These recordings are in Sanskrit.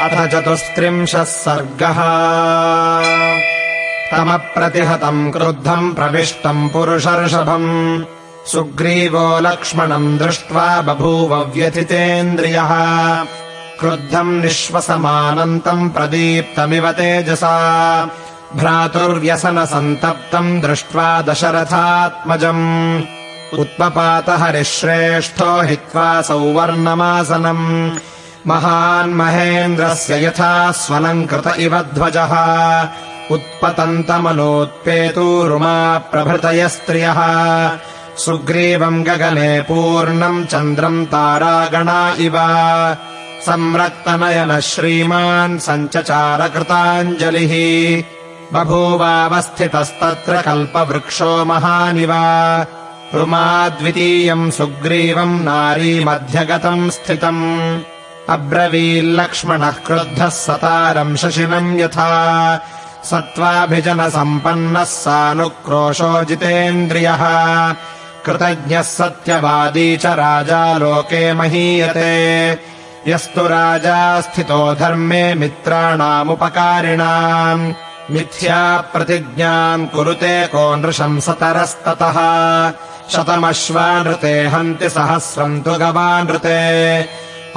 अथ चतुस्त्रिंशः सर्गः। तमप्रतिहतम् क्रुद्धम् प्रविष्टम् पुरुषर्षभम्। सुग्रीवो लक्ष्मणम् दृष्ट्वा बभूव व्यथितेन्द्रियः। क्रुद्धम् निःश्वसमानन्तम् प्रदीप्तमिव तेजसा। भ्रातुर्व्यसनसन्तप्तम् दृष्ट्वा दशरथात्मजम्। उत्पपातहरिश्रेष्ठो हित्वा सौवर्णमासनम् महान् महेन्द्रस्य यथा स्वनम् कृत इव ध्वजः। उत्पतन्तमनोत्पेतूरुमा प्रभृतय स्त्रियः सुग्रीवम् गगने पूर्णम् चन्द्रम् तारागणा इव। संरक्तनयनः श्रीमान् सञ्चचारकृताञ्जलिः। बभूवावस्थितस्तत्र कल्पवृक्षो महानिव। रुमाद्वितीयम् सुग्रीवम् नारीमध्यगतम् स्थितम् अब्रवील्लक्ष्मणः क्रुद्धः सतारम् शशिनम् यथा। सत्त्वाभिजनसम्पन्नः सानुक्रोशो जितेन्द्रियः। कृतज्ञः सत्यवादी च राजा लोके महीयते। यस्तु राजा स्थितो धर्मे मित्राणामुपकारिणाम्। मिथ्याप्रतिज्ञाम् कुरुते को नृशंसतरस्ततः शतमश्वानृते हन्ति सहस्रम् तु गवानृते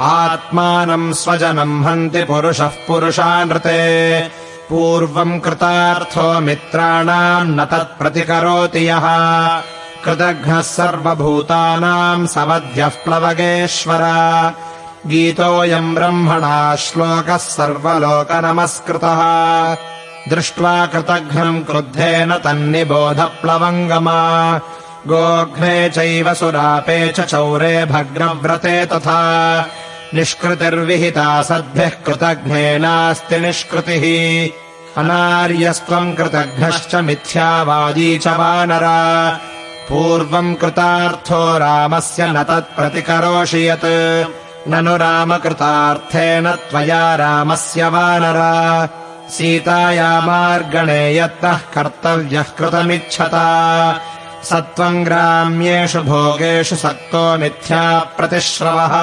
आत्मानम् स्वजनम् हन्ति पुरुषः पुरुषानृते। पूर्वम् कृतार्थो मित्राणाम् न तत्प्रतिकरोति यः। कृतघ्नः सर्वभूतानाम् सवध्यः प्लवगेश्वर। गीतोऽयम् ब्रह्मणा श्लोकः सर्वलोकनमस्कृतः। दृष्ट्वा कृतघ्नम् क्रुद्धेन तन्निबोधप्लवङ्गमा गोघ्ने चैव सुरापे च चौरे भग्नव्रते तथा। निष्कृतिर्विहिता सद्भिः कृतघ्नेनास्ति निष्कृतिः। अनार्यस्त्वम् कृतघ्नश्च मिथ्यावादी च वानरा। पूर्वम् कृतार्थो रामस्य न तत्प्रतिकरोषि यत्। ननु रामकृतार्थेन त्वया रामस्य वानरा। सीतायामार्गणे यत्नः कर्तव्यः कृतमिच्छता स त्वम् ग्राम्येषु भोगेषु सक्तो मिथ्याप्रतिश्रवः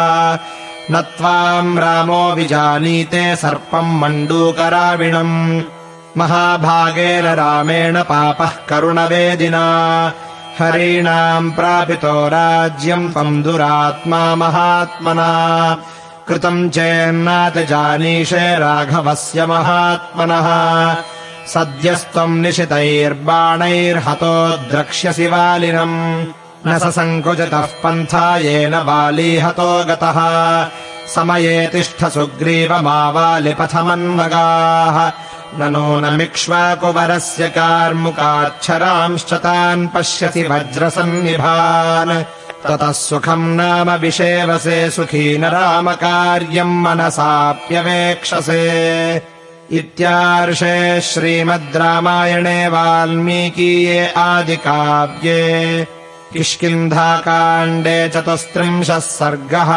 न त्वाम् रामो विजानीते सर्पम् मण्डूकराविणम्। महाभागेन रामेण पापः करुणवेदिना। हरीणाम् प्रापितो राज्यम् त्वम् दुरात्मा महात्मना। कृतम् चेन्नातिजानीषे राघवस्य महात्मनः सद्यस्त्वम् निशितैर्बाणैर्हतो द्रक्ष्यसि वालिनम्। न स सङ्कुचितः पन्था येन बाली हतो गतः। समये तिष्ठ सुग्रीवमावालिपथमन्वगाः ननो नमिक्ष्वाकुवरस्य कार्मुकाच्छरांश्च तान् पश्यसि वज्रसन्निभान्। ततः सुखम् नाम विषेवसे सुखी न रामकार्यम् मनसाप्यवेक्षसे इत्यार्षे श्रीमद् रामायणे वाल्मीकीये आदिकाव्ये किष्किन्धाकाण्डे चतुस्त्रिंशः सर्गः